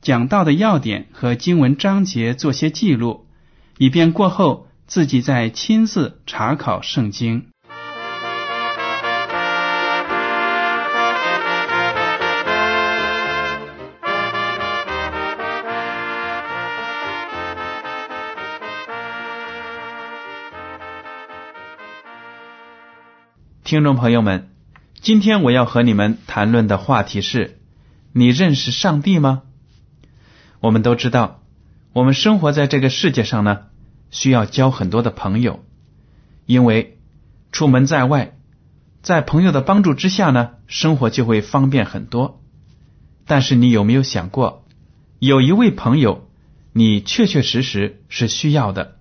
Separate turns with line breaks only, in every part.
讲到的要点和经文章节做些记录，以便过后自己再亲自查考圣经。
听众朋友们，今天我要和你们谈论的话题是：你认识上帝吗？我们都知道，我们生活在这个世界上呢，需要交很多的朋友，因为出门在外，在朋友的帮助之下呢，生活就会方便很多。但是你有没有想过，有一位朋友，你确确实实是需要的，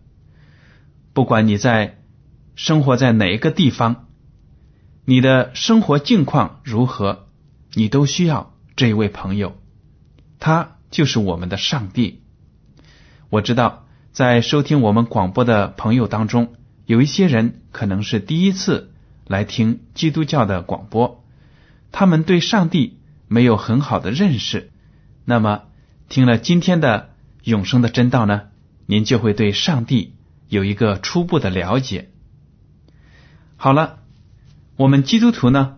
不管你在生活在哪一个地方。你的生活境况如何，你都需要这一位朋友，他就是我们的上帝。我知道，在收听我们广播的朋友当中，有一些人可能是第一次来听基督教的广播，他们对上帝没有很好的认识。那么，听了今天的永生的真道呢，您就会对上帝有一个初步的了解。好了。我们基督徒呢，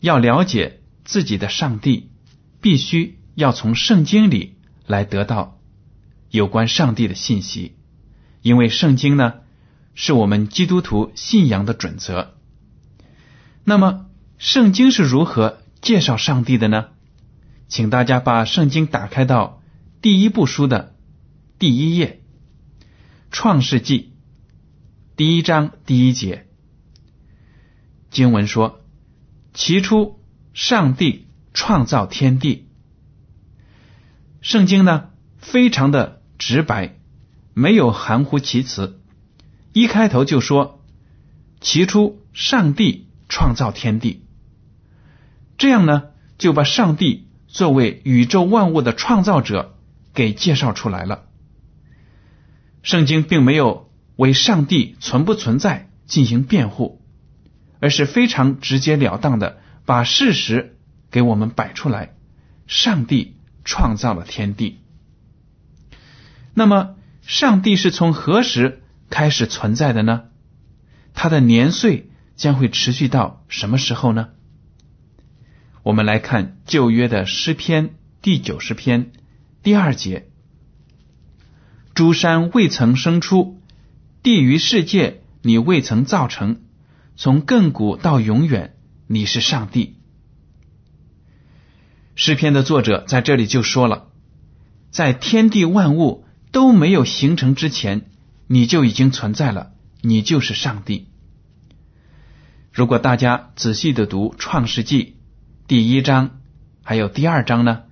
要了解自己的上帝，必须要从圣经里来得到有关上帝的信息，因为圣经呢是我们基督徒信仰的准则。那么，圣经是如何介绍上帝的呢？请大家把圣经打开到第一部书的第一页，《创世纪》第一章第一节。经文说：“起初，上帝创造天地。”圣经呢，非常的直白，没有含糊其辞。一开头就说：“起初，上帝创造天地。”这样呢，就把上帝作为宇宙万物的创造者给介绍出来了。圣经并没有为上帝存不存在进行辩护。而是非常直截了当的把事实给我们摆出来。上帝创造了天地，那么上帝是从何时开始存在的呢？他的年岁将会持续到什么时候呢？我们来看旧约的诗篇第九十篇第二节：“诸山未曾生出，地于世界你未曾造成。”从亘古到永远，你是上帝。诗篇的作者在这里就说了，在天地万物都没有形成之前，你就已经存在了，你就是上帝。如果大家仔细的读《创世纪》第一章，还有第二章呢，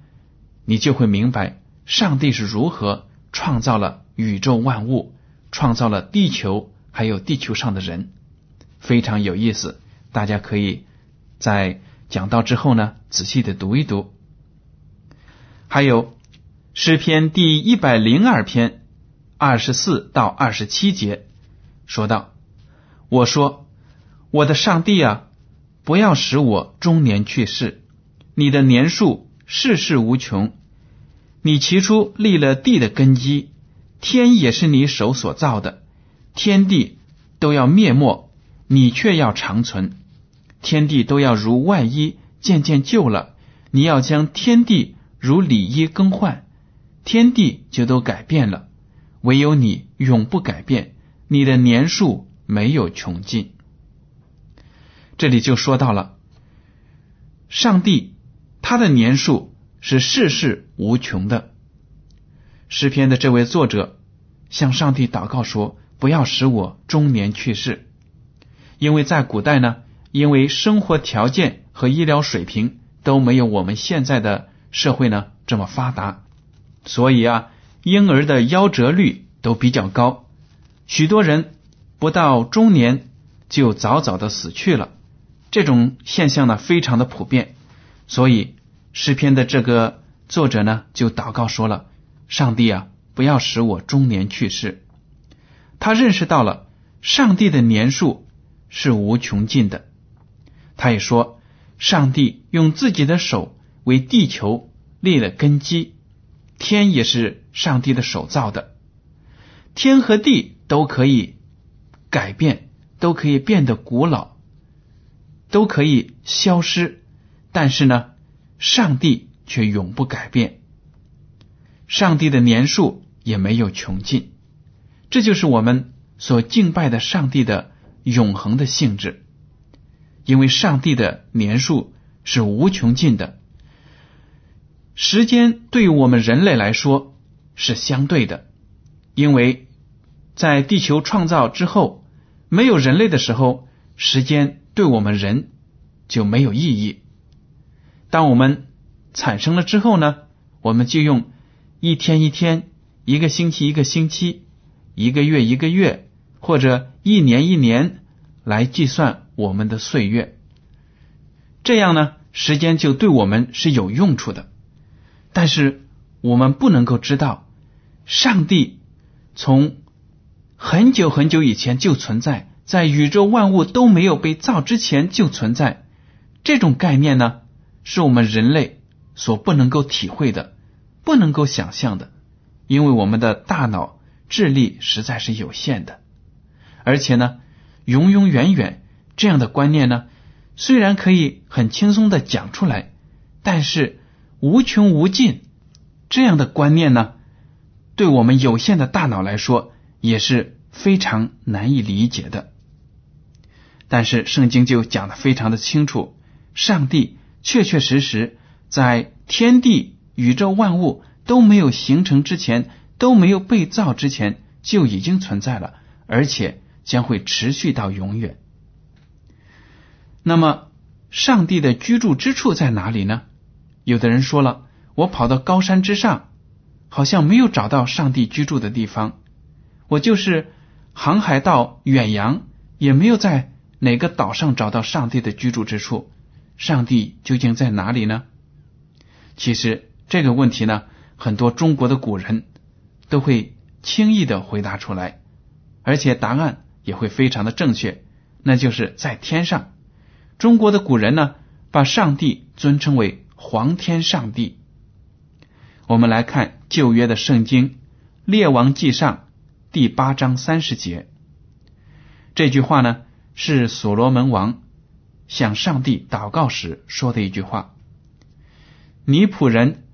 你就会明白上帝是如何创造了宇宙万物，创造了地球，还有地球上的人。非常有意思，大家可以在讲到之后呢，仔细的读一读。还有诗篇第一百零二篇二十四到二十七节，说道：“我说，我的上帝啊，不要使我中年去世。你的年数世世无穷，你起初立了地的根基，天也是你手所造的，天地都要灭没。”你却要长存，天地都要如外衣渐渐旧了，你要将天地如里衣更换，天地就都改变了，唯有你永不改变，你的年数没有穷尽。这里就说到了，上帝他的年数是世事无穷的。诗篇的这位作者向上帝祷告说：“不要使我中年去世。”因为在古代呢，因为生活条件和医疗水平都没有我们现在的社会呢这么发达，所以啊，婴儿的夭折率都比较高，许多人不到中年就早早的死去了。这种现象呢非常的普遍，所以诗篇的这个作者呢就祷告说了：“上帝啊，不要使我中年去世。”他认识到了上帝的年数。是无穷尽的。他也说，上帝用自己的手为地球立了根基，天也是上帝的手造的，天和地都可以改变，都可以变得古老，都可以消失，但是呢，上帝却永不改变，上帝的年数也没有穷尽，这就是我们所敬拜的上帝的。永恒的性质，因为上帝的年数是无穷尽的，时间对于我们人类来说是相对的，因为在地球创造之后，没有人类的时候，时间对我们人就没有意义。当我们产生了之后呢，我们就用一天一天、一个星期一个星期、一个月一个月。或者一年一年来计算我们的岁月，这样呢，时间就对我们是有用处的。但是我们不能够知道，上帝从很久很久以前就存在，在宇宙万物都没有被造之前就存在。这种概念呢，是我们人类所不能够体会的，不能够想象的，因为我们的大脑智力实在是有限的。而且呢，永永远远这样的观念呢，虽然可以很轻松的讲出来，但是无穷无尽这样的观念呢，对我们有限的大脑来说也是非常难以理解的。但是圣经就讲的非常的清楚，上帝确确实实在天地宇宙万物都没有形成之前，都没有被造之前就已经存在了，而且。将会持续到永远。那么，上帝的居住之处在哪里呢？有的人说了，我跑到高山之上，好像没有找到上帝居住的地方。我就是航海到远洋，也没有在哪个岛上找到上帝的居住之处。上帝究竟在哪里呢？其实这个问题呢，很多中国的古人都会轻易的回答出来，而且答案。也会非常的正确，那就是在天上。中国的古人呢，把上帝尊称为皇天上帝。我们来看旧约的圣经《列王记上》第八章三十节，这句话呢是所罗门王向上帝祷告时说的一句话。尼仆人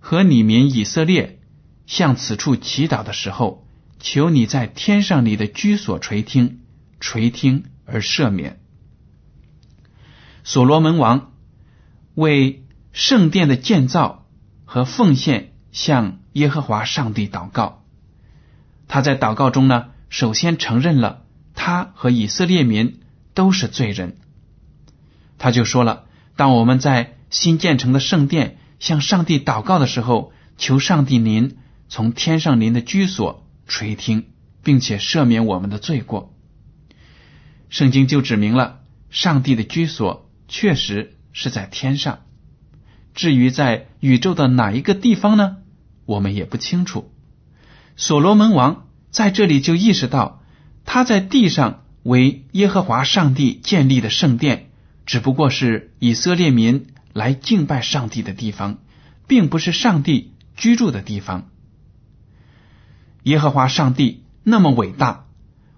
和你民以色列向此处祈祷的时候。求你在天上你的居所垂听，垂听而赦免。所罗门王为圣殿的建造和奉献向耶和华上帝祷告。他在祷告中呢，首先承认了他和以色列民都是罪人。他就说了：当我们在新建成的圣殿向上帝祷告的时候，求上帝您从天上您的居所。垂听，并且赦免我们的罪过。圣经就指明了，上帝的居所确实是在天上。至于在宇宙的哪一个地方呢？我们也不清楚。所罗门王在这里就意识到，他在地上为耶和华上帝建立的圣殿，只不过是以色列民来敬拜上帝的地方，并不是上帝居住的地方。耶和华上帝那么伟大，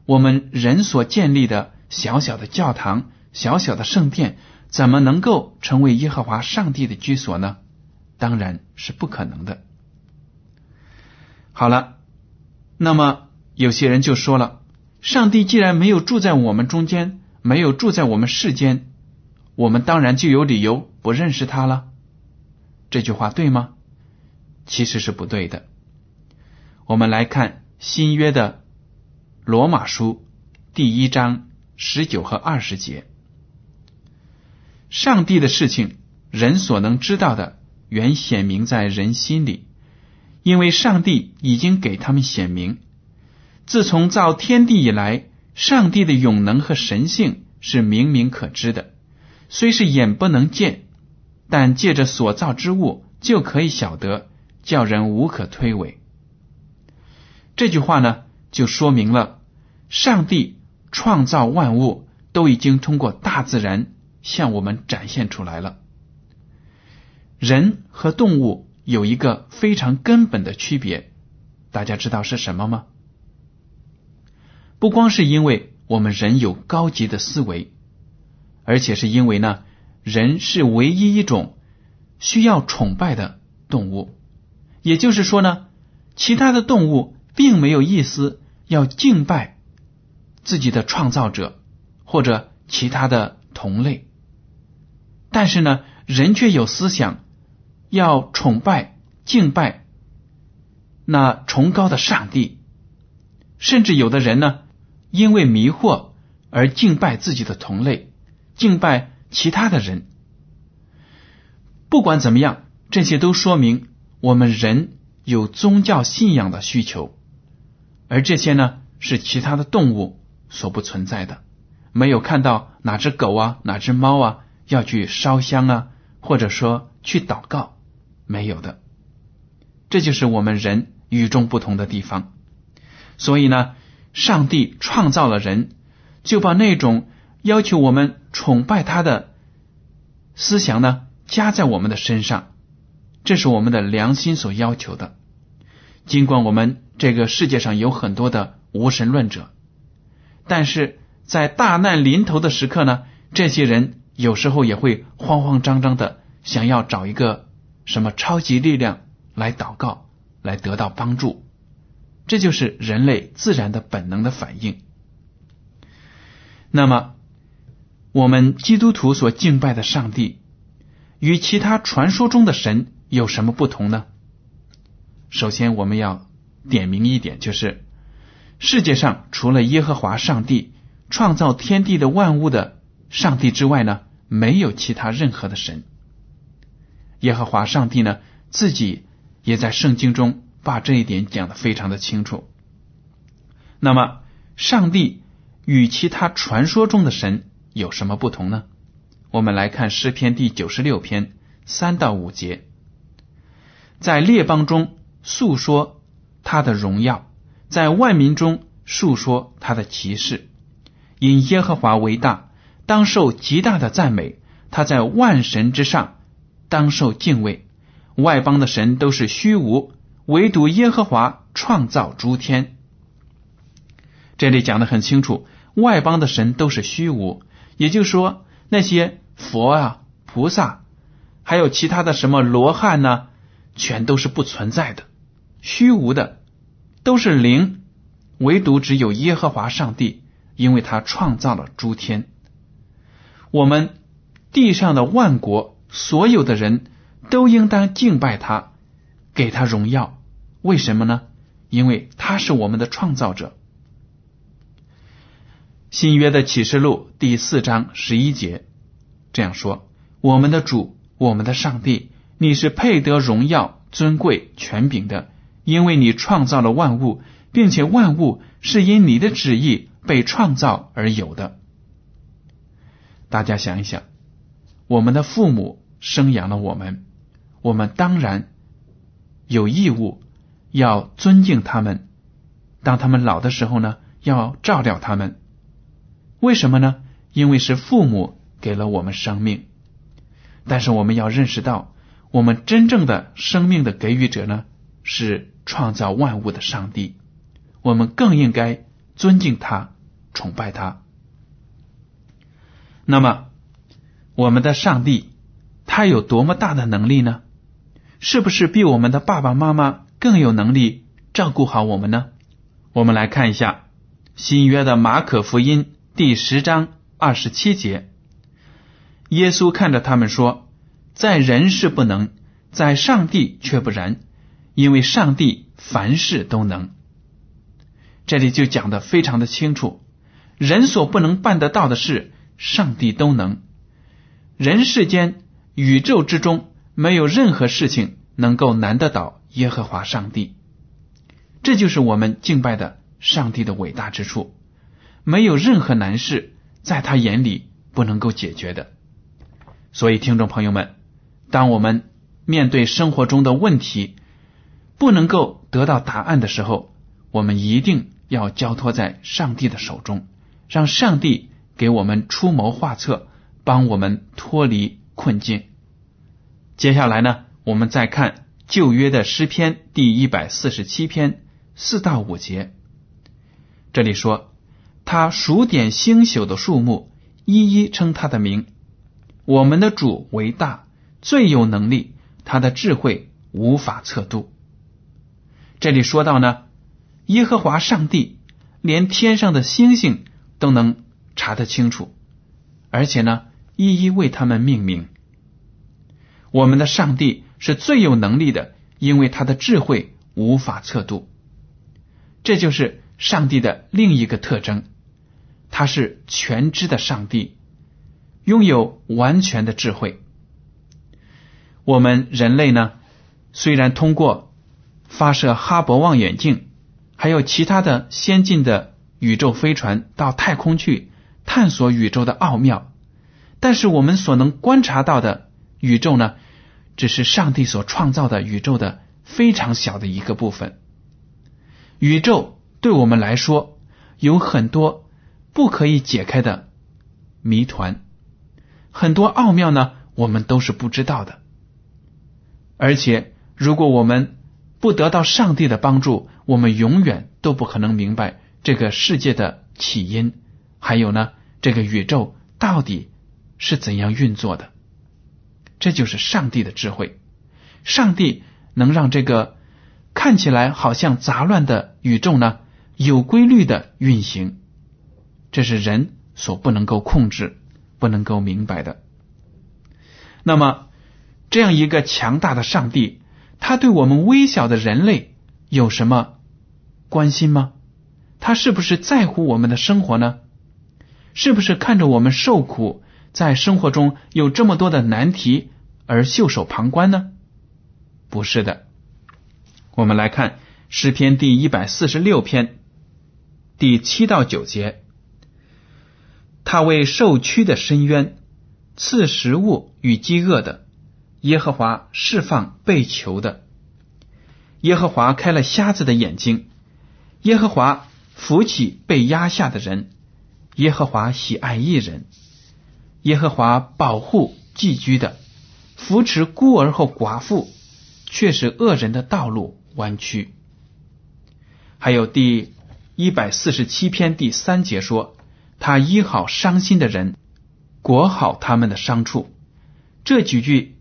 我们人所建立的小小的教堂、小小的圣殿，怎么能够成为耶和华上帝的居所呢？当然是不可能的。好了，那么有些人就说了：上帝既然没有住在我们中间，没有住在我们世间，我们当然就有理由不认识他了。这句话对吗？其实是不对的。我们来看新约的罗马书第一章十九和二十节。上帝的事情，人所能知道的，原显明在人心里。因为上帝已经给他们显明，自从造天地以来，上帝的永能和神性是明明可知的，虽是眼不能见，但借着所造之物就可以晓得，叫人无可推诿。这句话呢，就说明了上帝创造万物都已经通过大自然向我们展现出来了，人和动物。有一个非常根本的区别，大家知道是什么吗？不光是因为我们人有高级的思维，而且是因为呢，人是唯一一种需要崇拜的动物。也就是说呢，其他的动物并没有意思要敬拜自己的创造者或者其他的同类，但是呢，人却有思想。要崇拜、敬拜那崇高的上帝，甚至有的人呢，因为迷惑而敬拜自己的同类，敬拜其他的人。不管怎么样，这些都说明我们人有宗教信仰的需求，而这些呢，是其他的动物所不存在的。没有看到哪只狗啊、哪只猫啊要去烧香啊，或者说去祷告。没有的，这就是我们人与众不同的地方。所以呢，上帝创造了人，就把那种要求我们崇拜他的思想呢加在我们的身上，这是我们的良心所要求的。尽管我们这个世界上有很多的无神论者，但是在大难临头的时刻呢，这些人有时候也会慌慌张张的想要找一个。什么超级力量来祷告，来得到帮助？这就是人类自然的本能的反应。那么，我们基督徒所敬拜的上帝与其他传说中的神有什么不同呢？首先，我们要点明一点，就是世界上除了耶和华上帝创造天地的万物的上帝之外呢，没有其他任何的神。耶和华上帝呢，自己也在圣经中把这一点讲的非常的清楚。那么，上帝与其他传说中的神有什么不同呢？我们来看诗篇第九十六篇三到五节，在列邦中诉说他的荣耀，在万民中述说他的奇事。因耶和华为大，当受极大的赞美。他在万神之上。当受敬畏，外邦的神都是虚无，唯独耶和华创造诸天。这里讲的很清楚，外邦的神都是虚无，也就是说，那些佛啊、菩萨，还有其他的什么罗汉呢，全都是不存在的，虚无的，都是灵，唯独只有耶和华上帝，因为他创造了诸天。我们地上的万国。所有的人都应当敬拜他，给他荣耀。为什么呢？因为他是我们的创造者。新约的启示录第四章十一节这样说：“我们的主，我们的上帝，你是配得荣耀、尊贵、权柄的，因为你创造了万物，并且万物是因你的旨意被创造而有的。”大家想一想，我们的父母。生养了我们，我们当然有义务要尊敬他们。当他们老的时候呢，要照料他们。为什么呢？因为是父母给了我们生命。但是我们要认识到，我们真正的生命的给予者呢，是创造万物的上帝。我们更应该尊敬他，崇拜他。那么，我们的上帝。他有多么大的能力呢？是不是比我们的爸爸妈妈更有能力照顾好我们呢？我们来看一下新约的马可福音第十章二十七节，耶稣看着他们说：“在人是不能，在上帝却不然，因为上帝凡事都能。”这里就讲的非常的清楚，人所不能办得到的事，上帝都能。人世间、宇宙之中，没有任何事情能够难得倒耶和华上帝。这就是我们敬拜的上帝的伟大之处。没有任何难事在他眼里不能够解决的。所以，听众朋友们，当我们面对生活中的问题不能够得到答案的时候，我们一定要交托在上帝的手中，让上帝给我们出谋划策，帮我们脱离困境。接下来呢，我们再看旧约的诗篇第一百四十七篇四到五节，这里说。他数点星宿的数目，一一称他的名。我们的主为大，最有能力，他的智慧无法测度。这里说到呢，耶和华上帝连天上的星星都能查得清楚，而且呢，一一为他们命名。我们的上帝是最有能力的，因为他的智慧无法测度。这就是上帝的另一个特征。他是全知的上帝，拥有完全的智慧。我们人类呢，虽然通过发射哈勃望远镜，还有其他的先进的宇宙飞船到太空去探索宇宙的奥妙，但是我们所能观察到的宇宙呢，只是上帝所创造的宇宙的非常小的一个部分。宇宙对我们来说有很多。不可以解开的谜团，很多奥妙呢，我们都是不知道的。而且，如果我们不得到上帝的帮助，我们永远都不可能明白这个世界的起因，还有呢，这个宇宙到底是怎样运作的。这就是上帝的智慧。上帝能让这个看起来好像杂乱的宇宙呢，有规律的运行。这是人所不能够控制、不能够明白的。那么，这样一个强大的上帝，他对我们微小的人类有什么关心吗？他是不是在乎我们的生活呢？是不是看着我们受苦，在生活中有这么多的难题而袖手旁观呢？不是的。我们来看诗篇第一百四十六篇第七到九节。他为受屈的深渊赐食物与饥饿的，耶和华释放被囚的，耶和华开了瞎子的眼睛，耶和华扶起被压下的人，耶和华喜爱一人，耶和华保护寄居的，扶持孤儿和寡妇，却使恶人的道路弯曲。还有第一百四十七篇第三节说。他医好伤心的人，裹好他们的伤处。这几句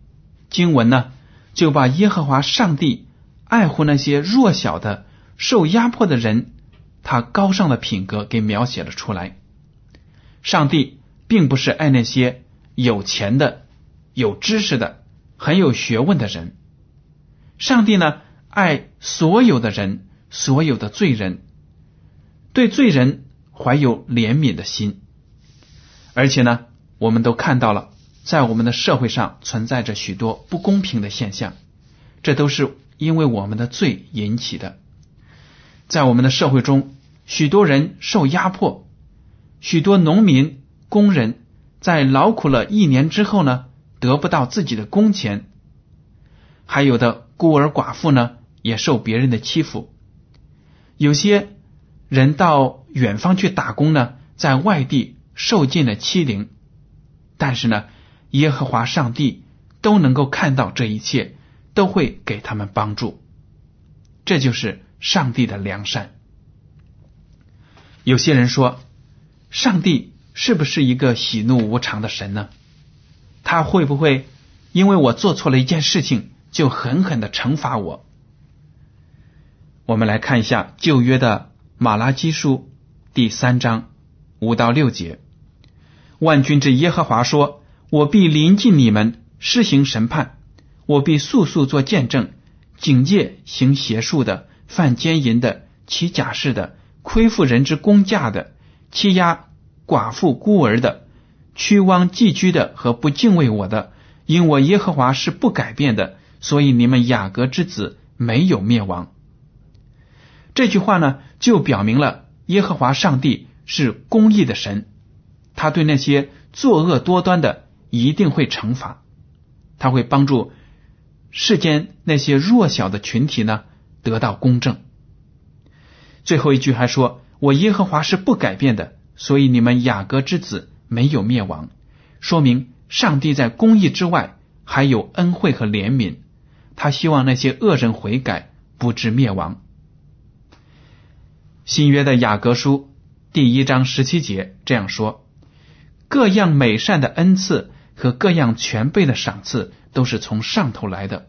经文呢，就把耶和华上帝爱护那些弱小的、受压迫的人，他高尚的品格给描写了出来。上帝并不是爱那些有钱的、有知识的、很有学问的人。上帝呢，爱所有的人，所有的罪人，对罪人。怀有怜悯的心，而且呢，我们都看到了，在我们的社会上存在着许多不公平的现象，这都是因为我们的罪引起的。在我们的社会中，许多人受压迫，许多农民、工人在劳苦了一年之后呢，得不到自己的工钱，还有的孤儿寡妇呢，也受别人的欺负，有些。人到远方去打工呢，在外地受尽了欺凌，但是呢，耶和华上帝都能够看到这一切，都会给他们帮助。这就是上帝的良善。有些人说，上帝是不是一个喜怒无常的神呢？他会不会因为我做错了一件事情，就狠狠的惩罚我？我们来看一下旧约的马拉基书第三章五到六节。万军之耶和华说：“我必临近你们，施行审判；我必速速做见证，警戒行邪术的、犯奸淫的、起假誓的、亏负人之公价的、欺压寡妇孤儿的、屈枉寄居的和不敬畏我的。因我耶和华是不改变的，所以你们雅各之子没有灭亡。”这句话呢，就表明了耶和华上帝是公义的神。他对那些作恶多端的一定会惩罚，他会帮助世间那些弱小的群体呢得到公正。最后一句还说：“我耶和华是不改变的，所以你们雅各之子没有灭亡。”说明上帝在公义之外还有恩惠和怜悯，他希望那些恶人悔改，不致灭亡。新约的雅各书第一章十七节这样说。各样美善的恩赐和各样全备的赏赐，都是从上头来的，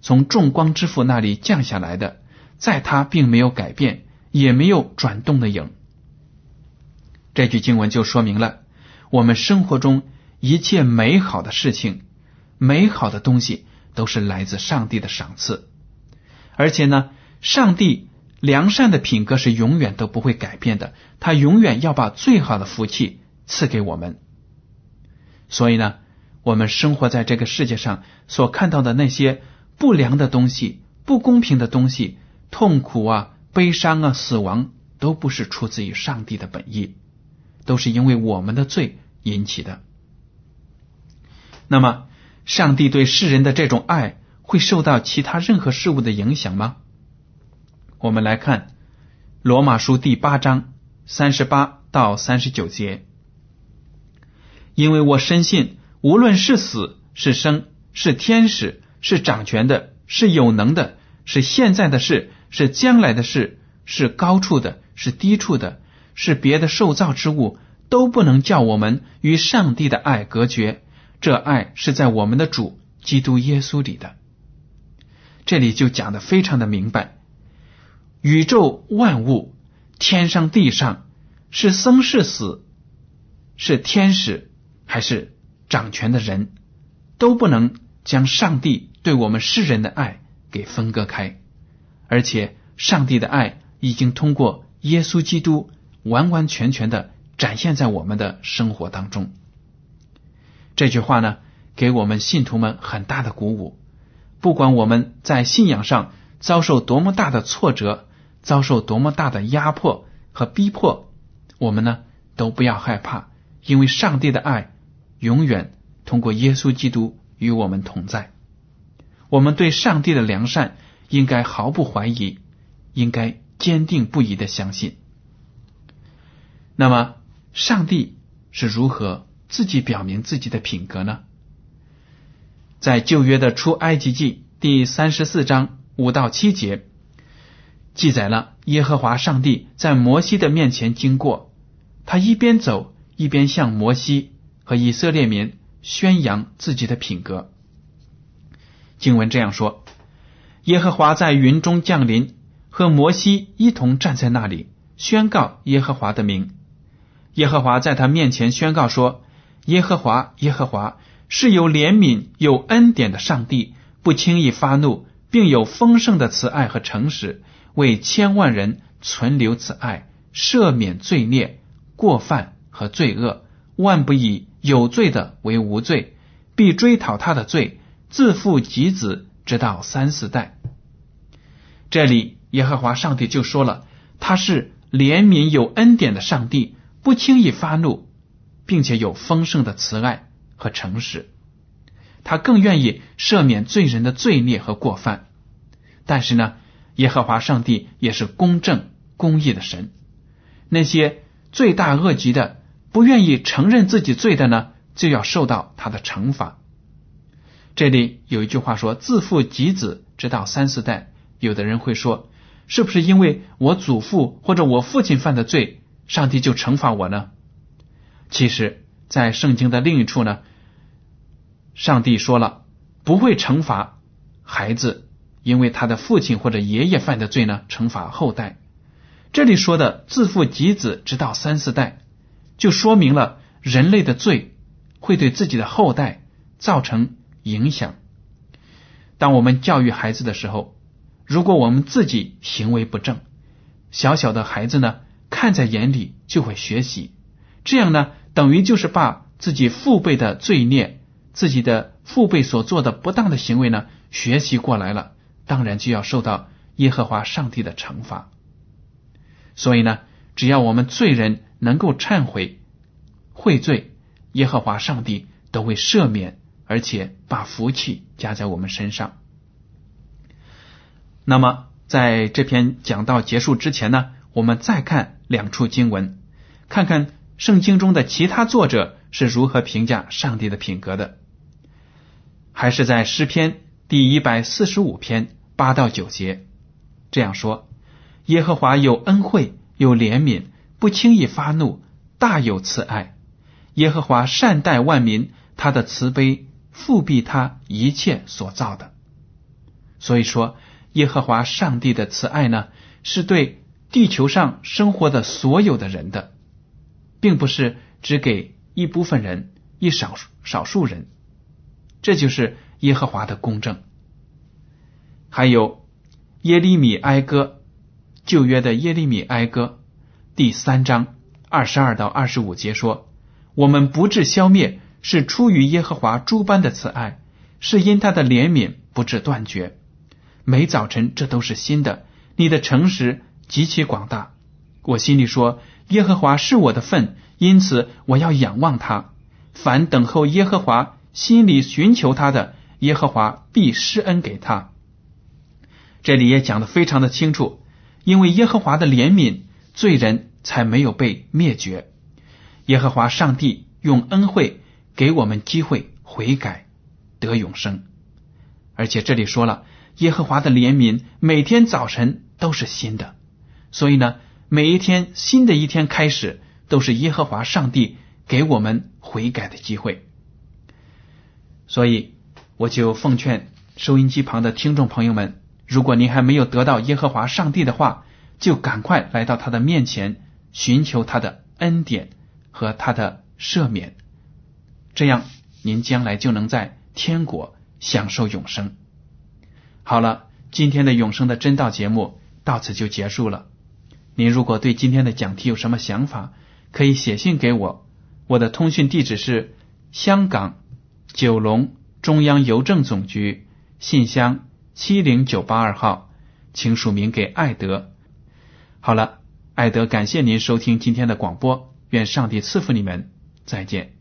从众光之父那里降下来的，在他并没有改变，也没有转动的影。这句经文就说明了，我们生活中一切美好的事情、美好的东西，都是来自上帝的赏赐，而且呢，上帝良善的品格是永远都不会改变的，他永远要把最好的福气。赐给我们，所以呢，我们生活在这个世界上所看到的那些不良的东西、不公平的东西、痛苦啊、悲伤啊、死亡，都不是出自于上帝的本意，都是因为我们的罪引起的。那么，上帝对世人的这种爱会受到其他任何事物的影响吗？我们来看罗马书第八章三十八到三十九节。因为我深信，无论是死是生，是天使，是掌权的，是有能的，是现在的事，是将来的事，是高处的，是低处的，是别的受造之物，都不能叫我们与上帝的爱隔绝。这爱是在我们的主基督耶稣里的。这里就讲的非常的明白，宇宙万物，天上地上，是生是死，是天使。还是掌权的人，都不能将上帝对我们世人的爱给分割开，而且上帝的爱已经通过耶稣基督完完全全的展现在我们的生活当中。这句话呢，给我们信徒们很大的鼓舞。不管我们在信仰上遭受多么大的挫折，遭受多么大的压迫和逼迫，我们呢都不要害怕，因为上帝的爱。永远通过耶稣基督与我们同在。我们对上帝的良善应该毫不怀疑，应该坚定不移的相信。那么，上帝是如何自己表明自己的品格呢？在旧约的出埃及记第三十四章五到七节，记载了耶和华上帝在摩西的面前经过，他一边走一边向摩西。和以色列民宣扬自己的品格。经文这样说：耶和华在云中降临，和摩西一同站在那里，宣告耶和华的名。耶和华在他面前宣告说：“耶和华，耶和华是有怜悯、有恩典的上帝，不轻易发怒，并有丰盛的慈爱和诚实，为千万人存留慈爱，赦免罪孽、过犯和罪恶，万不以。”有罪的为无罪，必追讨他的罪，自负及子，直到三四代。这里耶和华上帝就说了，他是怜悯有恩典的上帝，不轻易发怒，并且有丰盛的慈爱和诚实。他更愿意赦免罪人的罪孽和过犯。但是呢，耶和华上帝也是公正公义的神，那些罪大恶极的。不愿意承认自己罪的呢，就要受到他的惩罚。这里有一句话说：“自父及子，直到三四代。”有的人会说：“是不是因为我祖父或者我父亲犯的罪，上帝就惩罚我呢？”其实，在圣经的另一处呢，上帝说了不会惩罚孩子因为他的父亲或者爷爷犯的罪呢，惩罚后代。这里说的自父及子，直到三四代，就说明了人类的罪会对自己的后代造成影响。当我们教育孩子的时候，如果我们自己行为不正，小小的孩子呢，看在眼里就会学习，这样呢，等于就是把自己父辈的罪孽、自己的父辈所做的不当的行为呢，学习过来了。当然就要受到耶和华上帝的惩罚。所以呢，只要我们罪人能够忏悔悔罪，耶和华上帝都会赦免，而且把福气加在我们身上。那么，在这篇讲道结束之前呢，我们再看两处经文，看看圣经中的其他作者是如何评价上帝的品格的。还是在诗篇第一百四十五篇。八到九节这样说：耶和华有恩惠，有怜悯，不轻易发怒，大有慈爱。耶和华善待万民，他的慈悲复辟他一切所造的。所以说，耶和华上帝的慈爱呢，是对地球上生活的所有的人的，并不是只给一部分人、一少少数人。这就是耶和华的公正。还有耶利米哀歌，旧约的耶利米哀歌第三章二十二到二十五节说：“我们不至消灭，是出于耶和华诸般的慈爱，是因他的怜悯不至断绝。每早晨这都是新的，你的诚实极其广大。我心里说：耶和华是我的份，因此我要仰望他。凡等候耶和华、心里寻求他的，耶和华必施恩给他。”这里也讲的非常的清楚，因为耶和华的怜悯，罪人才没有被灭绝。耶和华上帝用恩惠给我们机会悔改得永生，而且这里说了，耶和华的怜悯每天早晨都是新的，所以呢，每一天新的一天开始都是耶和华上帝给我们悔改的机会。所以我就奉劝收音机旁的听众朋友们。如果您还没有得到耶和华上帝的话，就赶快来到他的面前，寻求他的恩典和他的赦免，这样您将来就能在天国享受永生。好了，今天的永生的真道节目到此就结束了。您如果对今天的讲题有什么想法，可以写信给我，我的通讯地址是香港九龙中央邮政总局信箱。七零九八二号，请署名给艾德。好了，艾德，感谢您收听今天的广播，愿上帝赐福你们，再见。